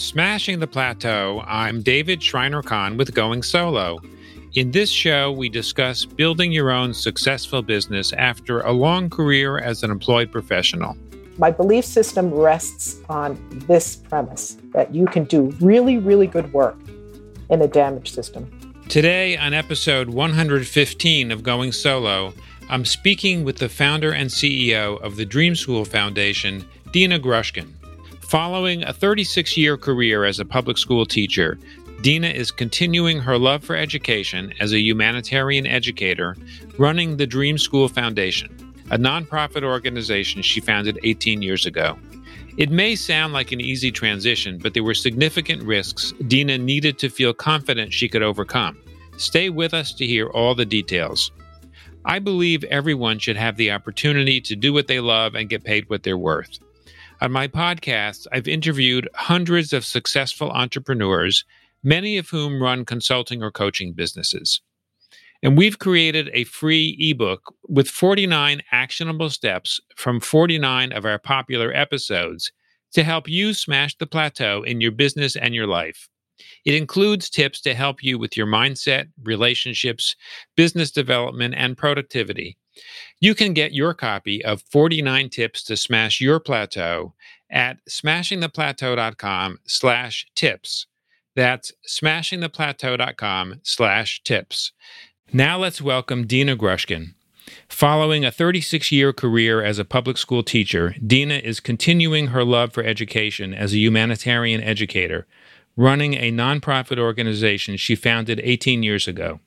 Smashing the Plateau, I'm David Shriner Cahn with Going Solo. In this show, we discuss building your own successful business after a long career as an employed professional. My belief system rests on this premise that you can do really, really good work in a damaged system. Today, on episode 115 of Going Solo, I'm speaking with the founder and CEO of the Dream School Foundation, Dina Grushkin. Following a 36 year career as a public school teacher, Dina is continuing her love for education as a humanitarian educator, running the Dream School Foundation, a nonprofit organization she founded 18 years ago. It may sound like an easy transition, but there were significant risks Dina needed to feel confident she could overcome. Stay with us to hear all the details. I believe everyone should have the opportunity to do what they love and get paid what they're worth. On my podcast, I've interviewed hundreds of successful entrepreneurs, many of whom run consulting or coaching businesses. And we've created a free ebook with 49 actionable steps from 49 of our popular episodes to help you smash the plateau in your business and your life. It includes tips to help you with your mindset, relationships, business development, and productivity. You can get your copy of 49 Tips to Smash Your Plateau at smashingtheplateau.com slash tips. That's smashingtheplateau.com slash tips. Now let's welcome Dina Grushkin. Following a 36 year career as a public school teacher, Dina is continuing her love for education as a humanitarian educator, running a nonprofit organization she founded 18 years ago.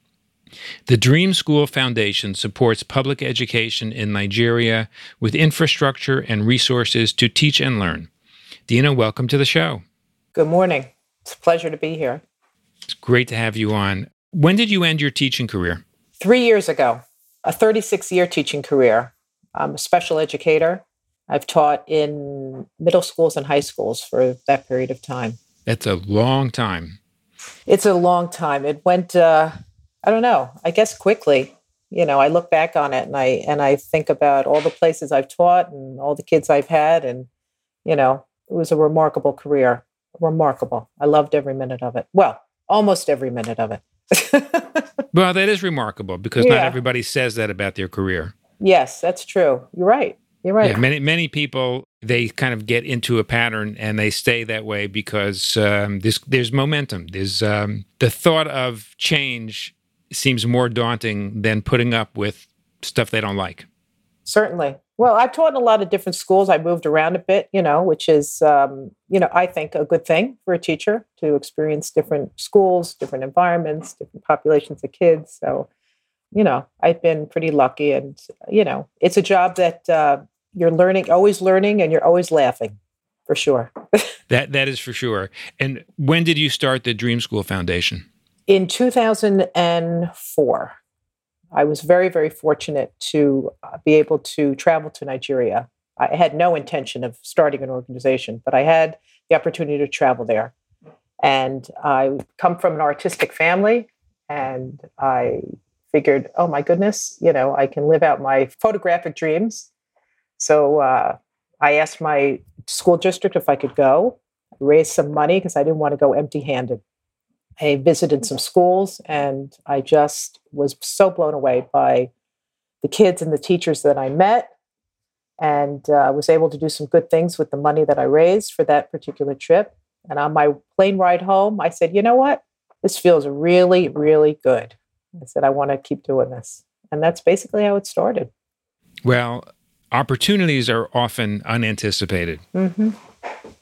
The Dream School Foundation supports public education in Nigeria with infrastructure and resources to teach and learn. Dina, welcome to the show. Good morning. It's a pleasure to be here. It's great to have you on. When did you end your teaching career? Three years ago, a 36 year teaching career. I'm a special educator. I've taught in middle schools and high schools for that period of time. That's a long time. It's a long time. It went, uh, I don't know. I guess quickly. You know, I look back on it and I and I think about all the places I've taught and all the kids I've had, and you know, it was a remarkable career. Remarkable. I loved every minute of it. Well, almost every minute of it. well, that is remarkable because yeah. not everybody says that about their career. Yes, that's true. You're right. You're right. Yeah, many many people they kind of get into a pattern and they stay that way because um, there's there's momentum. There's um, the thought of change seems more daunting than putting up with stuff they don't like. Certainly. Well, I've taught in a lot of different schools. I moved around a bit, you know, which is, um, you know, I think a good thing for a teacher to experience different schools, different environments, different populations of kids. So, you know, I've been pretty lucky, and you know, it's a job that uh, you're learning, always learning, and you're always laughing, for sure. that that is for sure. And when did you start the Dream School Foundation? In 2004, I was very, very fortunate to uh, be able to travel to Nigeria. I had no intention of starting an organization, but I had the opportunity to travel there. And I come from an artistic family, and I figured, oh my goodness, you know, I can live out my photographic dreams. So uh, I asked my school district if I could go, raise some money because I didn't want to go empty handed. I visited some schools and I just was so blown away by the kids and the teachers that I met and uh, was able to do some good things with the money that I raised for that particular trip. And on my plane ride home, I said, you know what? This feels really, really good. I said, I want to keep doing this. And that's basically how it started. Well, opportunities are often unanticipated. Mm-hmm.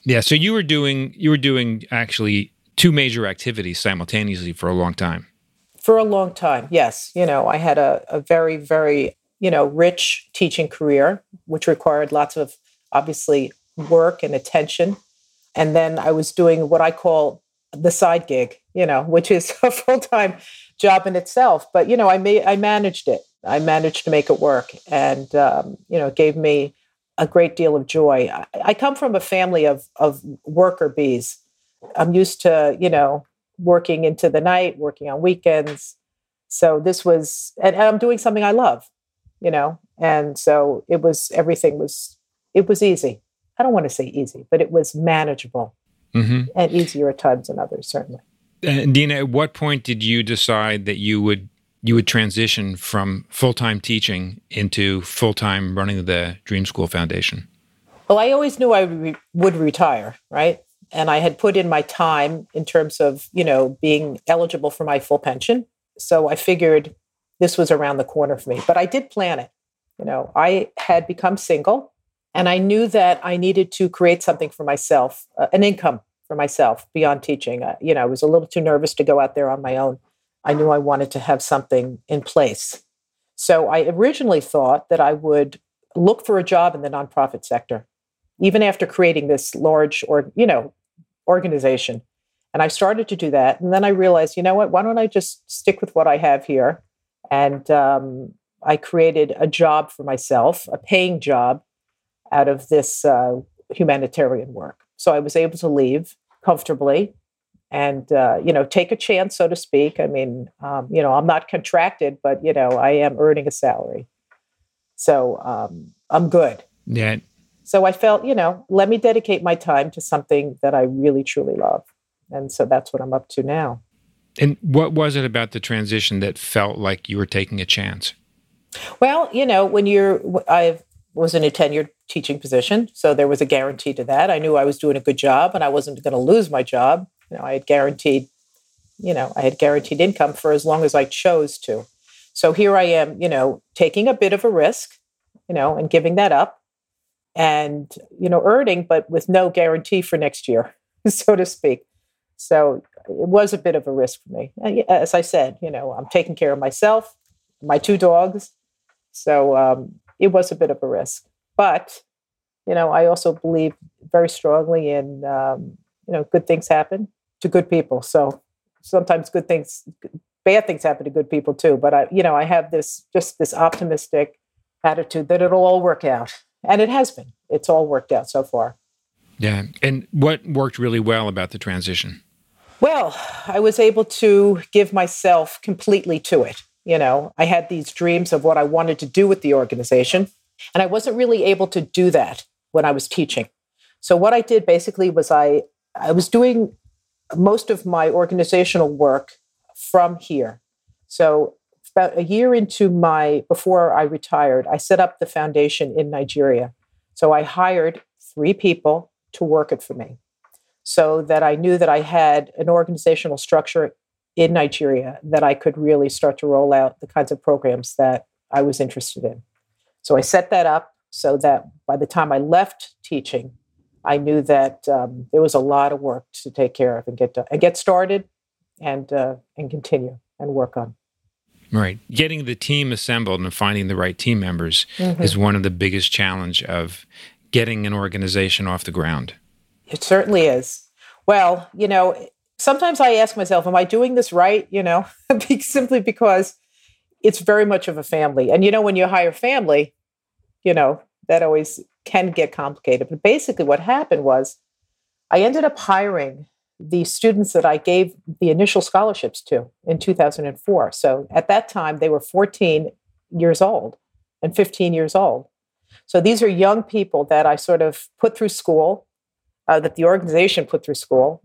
Yeah. So you were doing, you were doing actually two major activities simultaneously for a long time. For a long time, yes. You know, I had a, a very, very, you know, rich teaching career, which required lots of obviously work and attention. And then I was doing what I call the side gig, you know, which is a full time job in itself. But you know, I made I managed it. I managed to make it work, and um, you know, it gave me a great deal of joy. I, I come from a family of of worker bees. I'm used to, you know, working into the night, working on weekends. So this was, and, and I'm doing something I love, you know, and so it was, everything was, it was easy. I don't want to say easy, but it was manageable. mm-hmm. and easier at times than others, certainly. Uh, Dina, at what point did you decide that you would you would transition from full time teaching into full time running the Dream School Foundation? Well, I always knew I re- would retire, right? And I had put in my time in terms of you know being eligible for my full pension. So I figured this was around the corner for me. But I did plan it. You know, I had become single, and I knew that I needed to create something for myself, uh, an income for myself beyond teaching. Uh, you know, I was a little too nervous to go out there on my own. I knew I wanted to have something in place. So I originally thought that I would look for a job in the nonprofit sector, even after creating this large or you know organization. And I started to do that, and then I realized, you know what? Why don't I just stick with what I have here? And um, I created a job for myself, a paying job, out of this uh, humanitarian work. So I was able to leave comfortably and uh, you know take a chance so to speak i mean um, you know i'm not contracted but you know i am earning a salary so um, i'm good yeah so i felt you know let me dedicate my time to something that i really truly love. And so that's what i'm up to now. And what was it about the transition that felt like you were taking a chance? Well you know when you're i was in a tenured teaching position so there was a guarantee to that. I knew i was doing a good job and i wasn't going to lose my job. You know, I had guaranteed, you know, I had guaranteed income for as long as I chose to. So here I am, you know, taking a bit of a risk, you know, and giving that up and, you know, earning, but with no guarantee for next year, so to speak. So it was a bit of a risk for me. As I said, you know, I'm taking care of myself, my two dogs. So um, it was a bit of a risk. But, you know, I also believe very strongly in, um, you know, good things happen to good people. So sometimes good things, bad things happen to good people too. But I, you know, I have this just this optimistic attitude that it'll all work out, and it has been. It's all worked out so far. Yeah. And what worked really well about the transition? Well, I was able to give myself completely to it. You know, I had these dreams of what I wanted to do with the organization, and I wasn't really able to do that when I was teaching. So what I did basically was I I was doing most of my organizational work from here. So about a year into my before I retired, I set up the foundation in Nigeria. So I hired three people to work it for me so that I knew that I had an organizational structure in Nigeria that I could really start to roll out the kinds of programs that I was interested in. So I set that up so that by the time I left teaching, I knew that um, there was a lot of work to take care of and get done, and get started, and uh, and continue and work on. Right, getting the team assembled and finding the right team members mm-hmm. is one of the biggest challenge of getting an organization off the ground. It certainly is. Well, you know, sometimes I ask myself, "Am I doing this right?" You know, simply because it's very much of a family, and you know, when you hire family, you know that always can get complicated. But basically, what happened was I ended up hiring the students that I gave the initial scholarships to in 2004. So at that time, they were 14 years old and 15 years old. So these are young people that I sort of put through school, uh, that the organization put through school,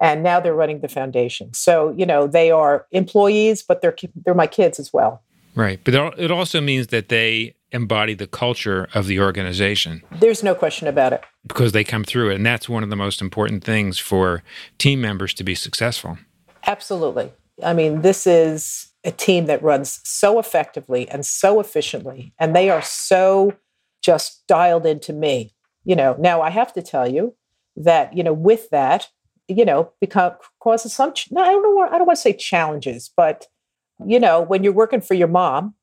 and now they're running the foundation. So you know they are employees, but they're they're my kids as well. Right, but it also means that they embody the culture of the organization. There's no question about it. Because they come through it. And that's one of the most important things for team members to be successful. Absolutely. I mean, this is a team that runs so effectively and so efficiently, and they are so just dialed into me. You know, now I have to tell you that, you know, with that, you know, because causes some, no, I don't know, I don't want to say challenges, but, you know, when you're working for your mom,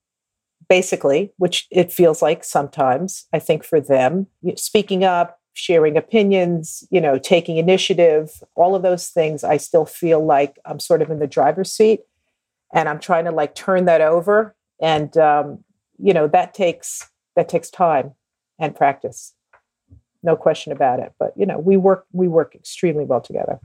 basically, which it feels like sometimes, I think for them, speaking up, sharing opinions, you know, taking initiative, all of those things, I still feel like I'm sort of in the driver's seat and I'm trying to like turn that over. And, um, you know, that takes, that takes time and practice. No question about it. But, you know, we work, we work extremely well together.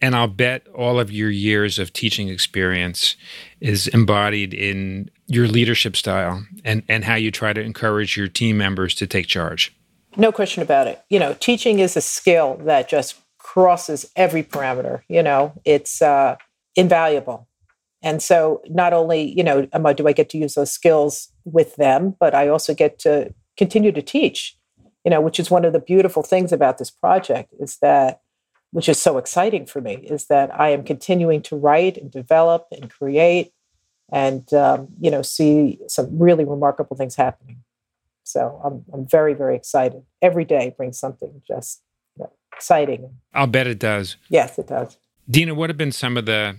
And I'll bet all of your years of teaching experience is embodied in your leadership style and, and how you try to encourage your team members to take charge. No question about it. You know, teaching is a skill that just crosses every parameter. You know, it's uh, invaluable. And so, not only you know, do I get to use those skills with them, but I also get to continue to teach. You know, which is one of the beautiful things about this project is that, which is so exciting for me, is that I am continuing to write and develop and create, and um, you know, see some really remarkable things happening. So I'm I'm very very excited. Every day brings something just you know, exciting. I'll bet it does. Yes, it does. Dina, what have been some of the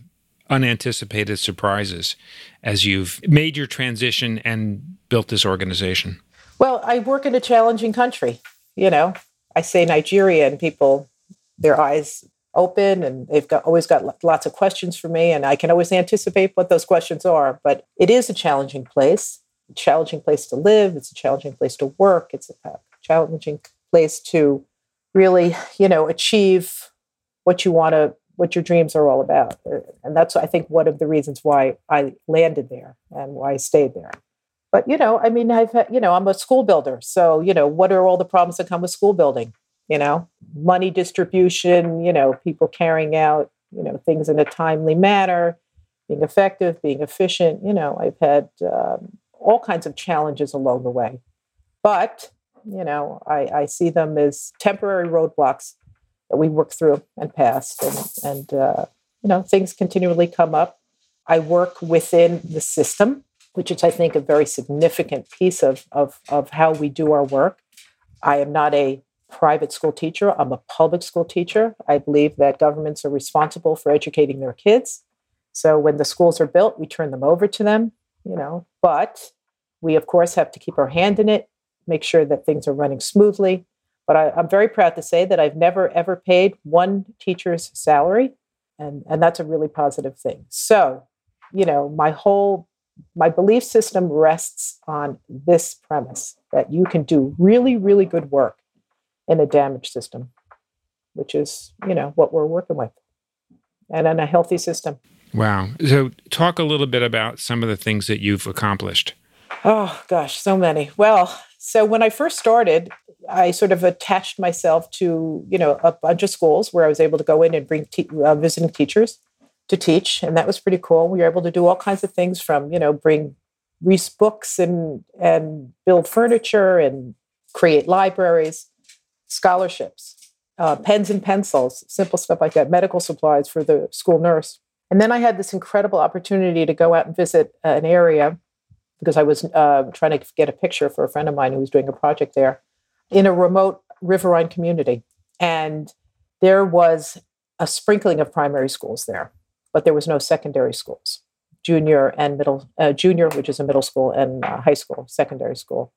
unanticipated surprises as you've made your transition and built this organization? Well, I work in a challenging country. You know, I say Nigeria, and people, their eyes open, and they've got always got lots of questions for me, and I can always anticipate what those questions are. But it is a challenging place a challenging place to live. It's a challenging place to work. It's a challenging place to really, you know, achieve what you want to, what your dreams are all about. And that's, I think, one of the reasons why I landed there and why I stayed there. But, you know, I mean, I've, you know, I'm a school builder. So, you know, what are all the problems that come with school building? You know, money distribution, you know, people carrying out, you know, things in a timely manner, being effective, being efficient. You know, I've had um, all kinds of challenges along the way. But, you know, I, I see them as temporary roadblocks that we work through and past. And, and uh, you know, things continually come up. I work within the system, which is, I think, a very significant piece of, of, of how we do our work. I am not a private school teacher. I'm a public school teacher. I believe that governments are responsible for educating their kids. So when the schools are built, we turn them over to them you know, but we, of course, have to keep our hand in it, make sure that things are running smoothly. But I, I'm very proud to say that I've never, ever paid one teacher's salary. And, and that's a really positive thing. So, you know, my whole my belief system rests on this premise that you can do really, really good work in a damaged system, which is, you know, what we're working with, and in a healthy system. Wow. So, talk a little bit about some of the things that you've accomplished. Oh, gosh, so many. Well, so when I first started, I sort of attached myself to, you know, a bunch of schools where I was able to go in and bring te- uh, visiting teachers to teach, and that was pretty cool. We were able to do all kinds of things from, you know, bring Reese books and and build furniture and create libraries, scholarships, uh, pens and pencils, simple stuff like that, medical supplies for the school nurse. And then I had this incredible opportunity to go out and visit uh, an area because I was uh, trying to get a picture for a friend of mine who was doing a project there in a remote riverine community. And there was a sprinkling of primary schools there, but there was no secondary schools, junior and middle, uh, junior, which is a middle school, and uh, high school, secondary school.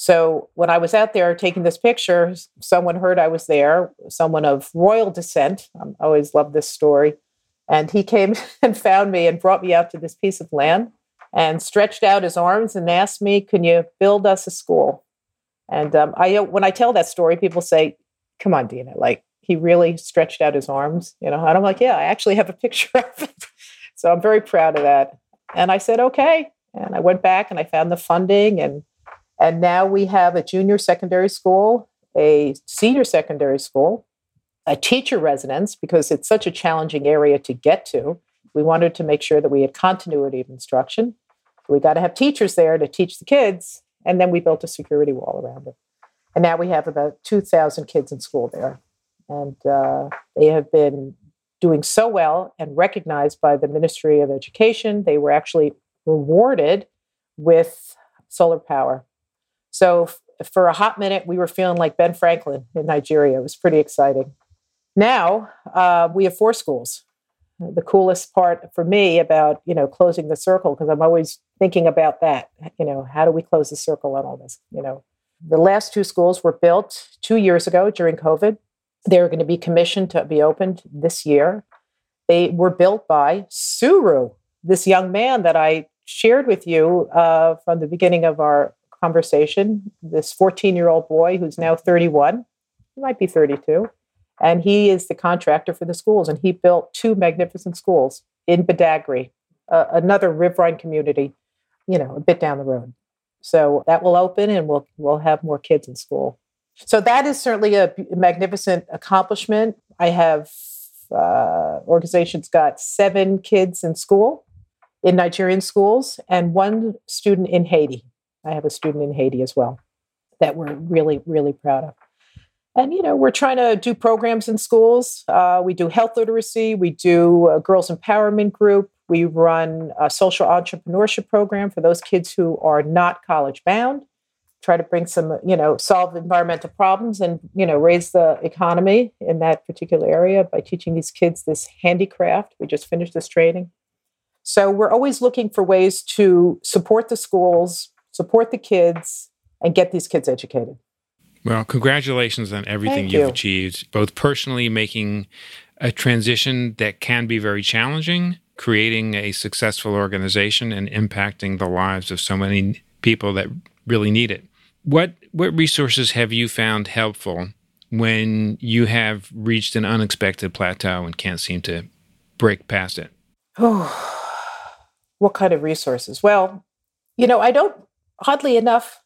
So when I was out there taking this picture, someone heard I was there, someone of royal descent. I always love this story and he came and found me and brought me out to this piece of land and stretched out his arms and asked me, "Can you build us a school?" And um, I, when I tell that story, people say, "Come on, Dina! Like he really stretched out his arms, you know?" And I'm like, "Yeah, I actually have a picture of it." so I'm very proud of that. And I said, "Okay." And I went back and I found the funding, and and now we have a junior secondary school, a senior secondary school, a teacher residence because it's such a challenging area to get to. We wanted to make sure that we had continuity of instruction. We got to have teachers there to teach the kids, and then we built a security wall around it. And now we have about 2,000 kids in school there. And uh, they have been doing so well and recognized by the Ministry of Education. They were actually rewarded with solar power. So, for a hot minute, we were feeling like Ben Franklin in Nigeria. It was pretty exciting. Now uh, we have four schools. The coolest part for me about you know closing the circle because I'm always thinking about that. You know, how do we close the circle on all this? You know, the last two schools were built two years ago during COVID. They're going to be commissioned to be opened this year. They were built by Suru, this young man that I shared with you uh, from the beginning of our conversation. This 14 year old boy who's now 31, he might be 32 and he is the contractor for the schools. And he built two magnificent schools in Badagry, uh, another riverine community, you know, a bit down the road. So that will open, and we'll we'll have more kids in school. So that is certainly a magnificent accomplishment. I have uh, organizations got seven kids in school, in Nigerian schools, and one student in Haiti. I have a student in Haiti as well that we're really, really proud of. And, you know, we're trying to do programs in schools. Uh, we do health literacy, we do a girls empowerment group, we run a social entrepreneurship program for those kids who are not college bound, try to bring some, you know, solve environmental problems and, you know, raise the economy in that particular area by teaching these kids this handicraft. We just finished this training. So we're always looking for ways to support the schools, support the kids, and get these kids educated. Well, congratulations on everything Thank you've you. achieved, both personally making a transition that can be very challenging, creating a successful organization and impacting the lives of so many people that really need it. What what resources have you found helpful when you have reached an unexpected plateau and can't seem to break past it? Oh, what kind of resources? Well, you know, I don't. Oddly enough,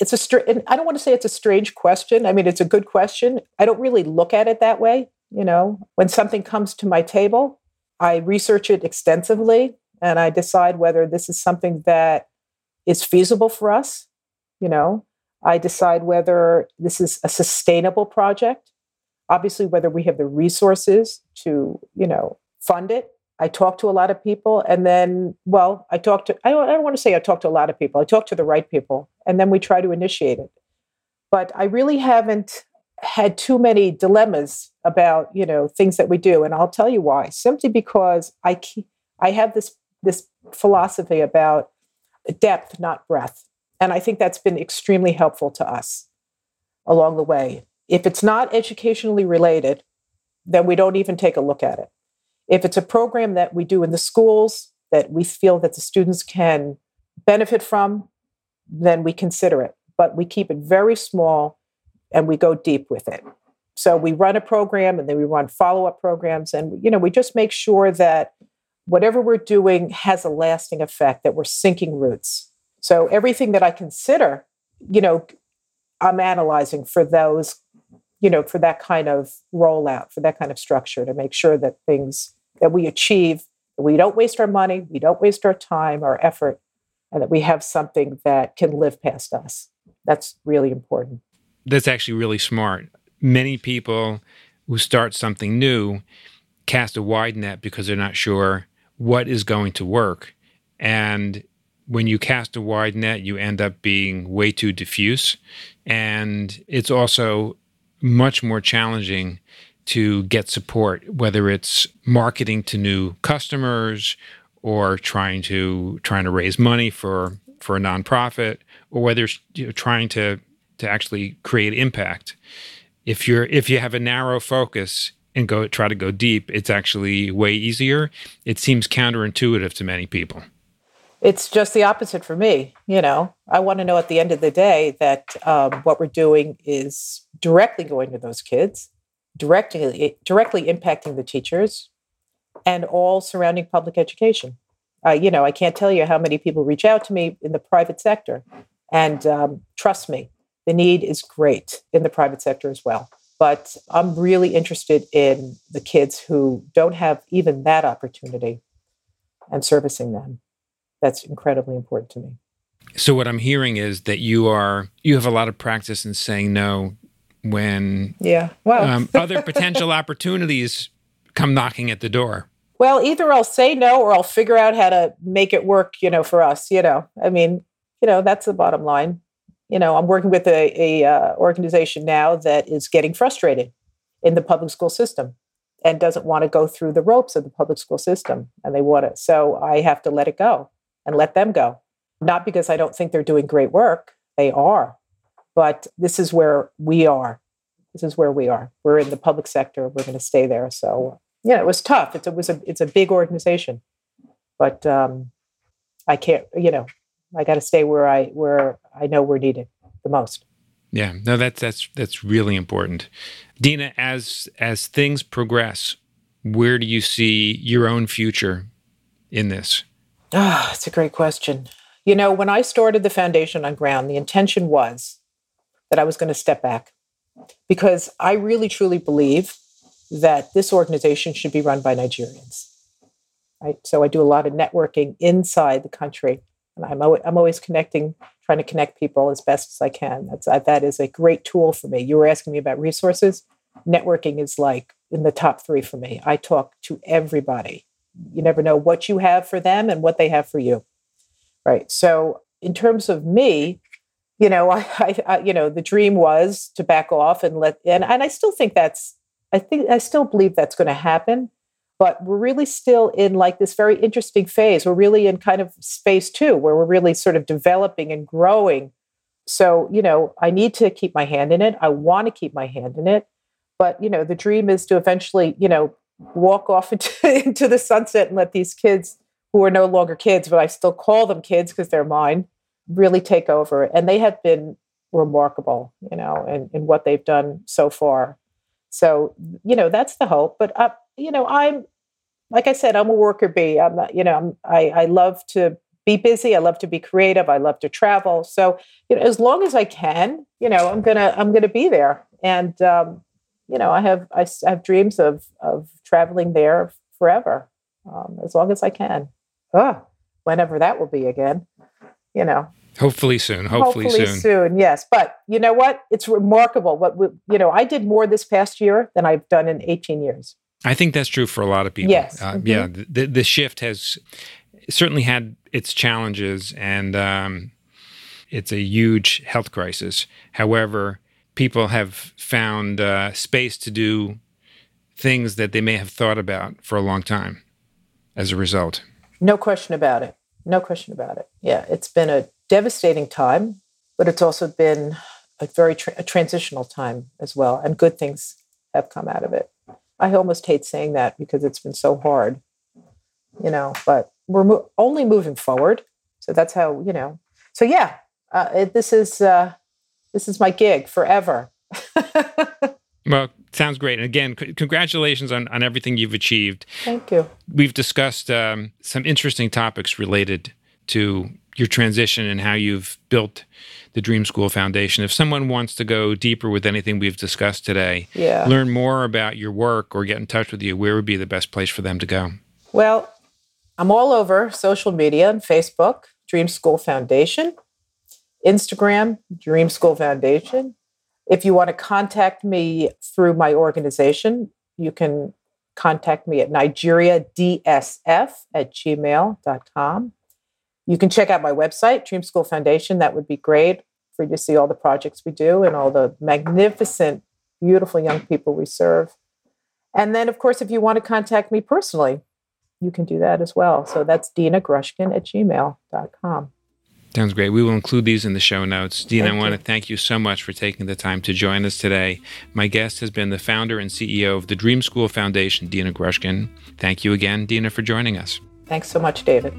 it's a str- I don't want to say it's a strange question. I mean, it's a good question. I don't really look at it that way. You know, when something comes to my table, I research it extensively and I decide whether this is something that is feasible for us. You know, I decide whether this is a sustainable project. Obviously, whether we have the resources to, you know, fund it. I talk to a lot of people, and then, well, I talk to. I don't, I don't want to say I talk to a lot of people. I talk to the right people, and then we try to initiate it. But I really haven't had too many dilemmas about, you know, things that we do, and I'll tell you why. Simply because I keep, I have this this philosophy about depth, not breadth. And I think that's been extremely helpful to us along the way. If it's not educationally related, then we don't even take a look at it. If it's a program that we do in the schools that we feel that the students can benefit from, then we consider it. But we keep it very small and we go deep with it. So we run a program and then we run follow-up programs and you know, we just make sure that whatever we're doing has a lasting effect, that we're sinking roots. So everything that I consider, you know, I'm analyzing for those, you know, for that kind of rollout, for that kind of structure to make sure that things that we achieve, that we don't waste our money, we don't waste our time, our effort, and that we have something that can live past us. That's really important. That's actually really smart. Many people who start something new cast a wide net because they're not sure what is going to work. And when you cast a wide net, you end up being way too diffuse. And it's also much more challenging to get support, whether it's marketing to new customers or trying to trying to raise money for for a nonprofit, or whether it's you know, trying to to actually create impact. If you're if you have a narrow focus and go try to go deep, it's actually way easier. It seems counterintuitive to many people. It's just the opposite for me. You know, I want to know at the end of the day that um, what we're doing is directly going to those kids, directly directly impacting the teachers, and all surrounding public education. Uh, you know, I can't tell you how many people reach out to me in the private sector, and um, trust me, the need is great in the private sector as well. But I'm really interested in the kids who don't have even that opportunity and servicing them. That's incredibly important to me. So what I'm hearing is that you are you have a lot of practice in saying no when yeah well um, other potential opportunities come knocking at the door. Well, either I'll say no or I'll figure out how to make it work, you know, for us, you know. I mean, you know, that's the bottom line. You know, I'm working with a, a uh, organization now that is getting frustrated in the public school system and doesn't want to go through the ropes of the public school system and they want it. So I have to let it go and let them go. Not because I don't think they're doing great work, they are. But this is where we are. This is where we are. We're in the public sector. We're going to stay there. So yeah, it was tough. It's, it was a it's a big organization, but um, I can't. You know, I got to stay where I where I know we're needed the most. Yeah, no, that's that's that's really important. Dina, as as things progress, where do you see your own future in this? Ah, it's a great question. You know, when I started the foundation on ground, the intention was that I was going to step back because I really truly believe that this organization should be run by Nigerians. Right? So I do a lot of networking inside the country, and I'm always, I'm always connecting, trying to connect people as best as I can. That's uh, that is a great tool for me. You were asking me about resources. Networking is like in the top three for me. I talk to everybody. You never know what you have for them and what they have for you. Right. So in terms of me, you know, I, I, I, you know, the dream was to back off and let, and, and I still think that's, I think, I still believe that's going to happen, but we're really still in like this very interesting phase. We're really in kind of space two, where we're really sort of developing and growing. So, you know, I need to keep my hand in it. I want to keep my hand in it. But, you know, the dream is to eventually, you know, walk off into, into the sunset and let these kids who are no longer kids, but I still call them kids because they're mine, really take over. And they have been remarkable, you know, in, in what they've done so far. So, you know, that's the hope. But, uh, you know, I'm, like I said, I'm a worker bee. I'm not, you know, I'm, I, I love to be busy. I love to be creative. I love to travel. So, you know, as long as I can, you know, I'm gonna, I'm gonna be there. And, um, you know, I have, I have dreams of, of traveling there forever, um, as long as I can. Oh, whenever that will be again you know. Hopefully soon hopefully, hopefully soon. soon yes. But you know what? It's remarkable what we, you know i did more this past year than i've done in 18 years. I think that's true for a lot of people. Yes. Uh, mm-hmm. yeah the, the shift has certainly had its challenges and um, it's a huge health crisis. However people have found uh, space to do things that they may have thought about for a long time as a result. No question about it no question about it. Yeah, it's been a devastating time, but it's also been a very tra- a transitional time as well, and good things have come out of it. I almost hate saying that because it's been so hard, you know. But we're mo- only moving forward, so that's how you know. So yeah, uh, it, this is uh, this is my gig forever. well, sounds great. And again, c- congratulations on, on everything you've achieved. Thank you. We've discussed um, some interesting topics related to your transition and how you've built the Dream School Foundation. If someone wants to go deeper with anything we've discussed today, yeah. learn more about your work or get in touch with you, where would be the best place for them to go? Well, I'm all over social media and Facebook, Dream School Foundation, Instagram, Dream School Foundation, if you want to contact me through my organization, you can contact me at nigeriadsf at gmail.com. You can check out my website, Dream School Foundation. That would be great for you to see all the projects we do and all the magnificent, beautiful young people we serve. And then, of course, if you want to contact me personally, you can do that as well. So that's Dina Grushkin at gmail.com. Sounds great. We will include these in the show notes. Dina, Thank I want you. to thank you so much for taking the time to join us today. My guest has been the founder and CEO of the Dream School Foundation, Dina Grushkin. Thank you again, Dina, for joining us. Thanks so much, David.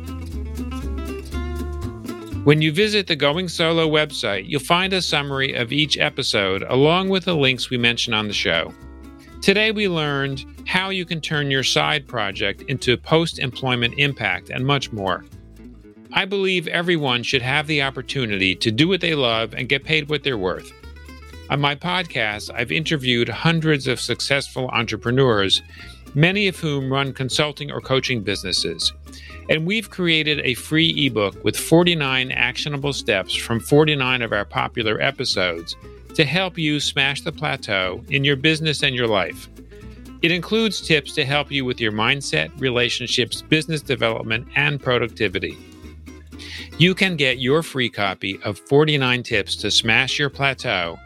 When you visit the Going Solo website, you'll find a summary of each episode along with the links we mention on the show. Today, we learned how you can turn your side project into post employment impact and much more. I believe everyone should have the opportunity to do what they love and get paid what they're worth. On my podcast, I've interviewed hundreds of successful entrepreneurs, many of whom run consulting or coaching businesses. And we've created a free ebook with 49 actionable steps from 49 of our popular episodes to help you smash the plateau in your business and your life. It includes tips to help you with your mindset, relationships, business development, and productivity. You can get your free copy of 49 tips to smash your plateau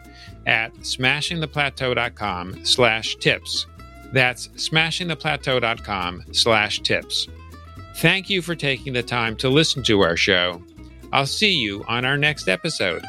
at smashingtheplateau.com slash tips. That's smashingtheplateau.com slash tips. Thank you for taking the time to listen to our show. I'll see you on our next episode.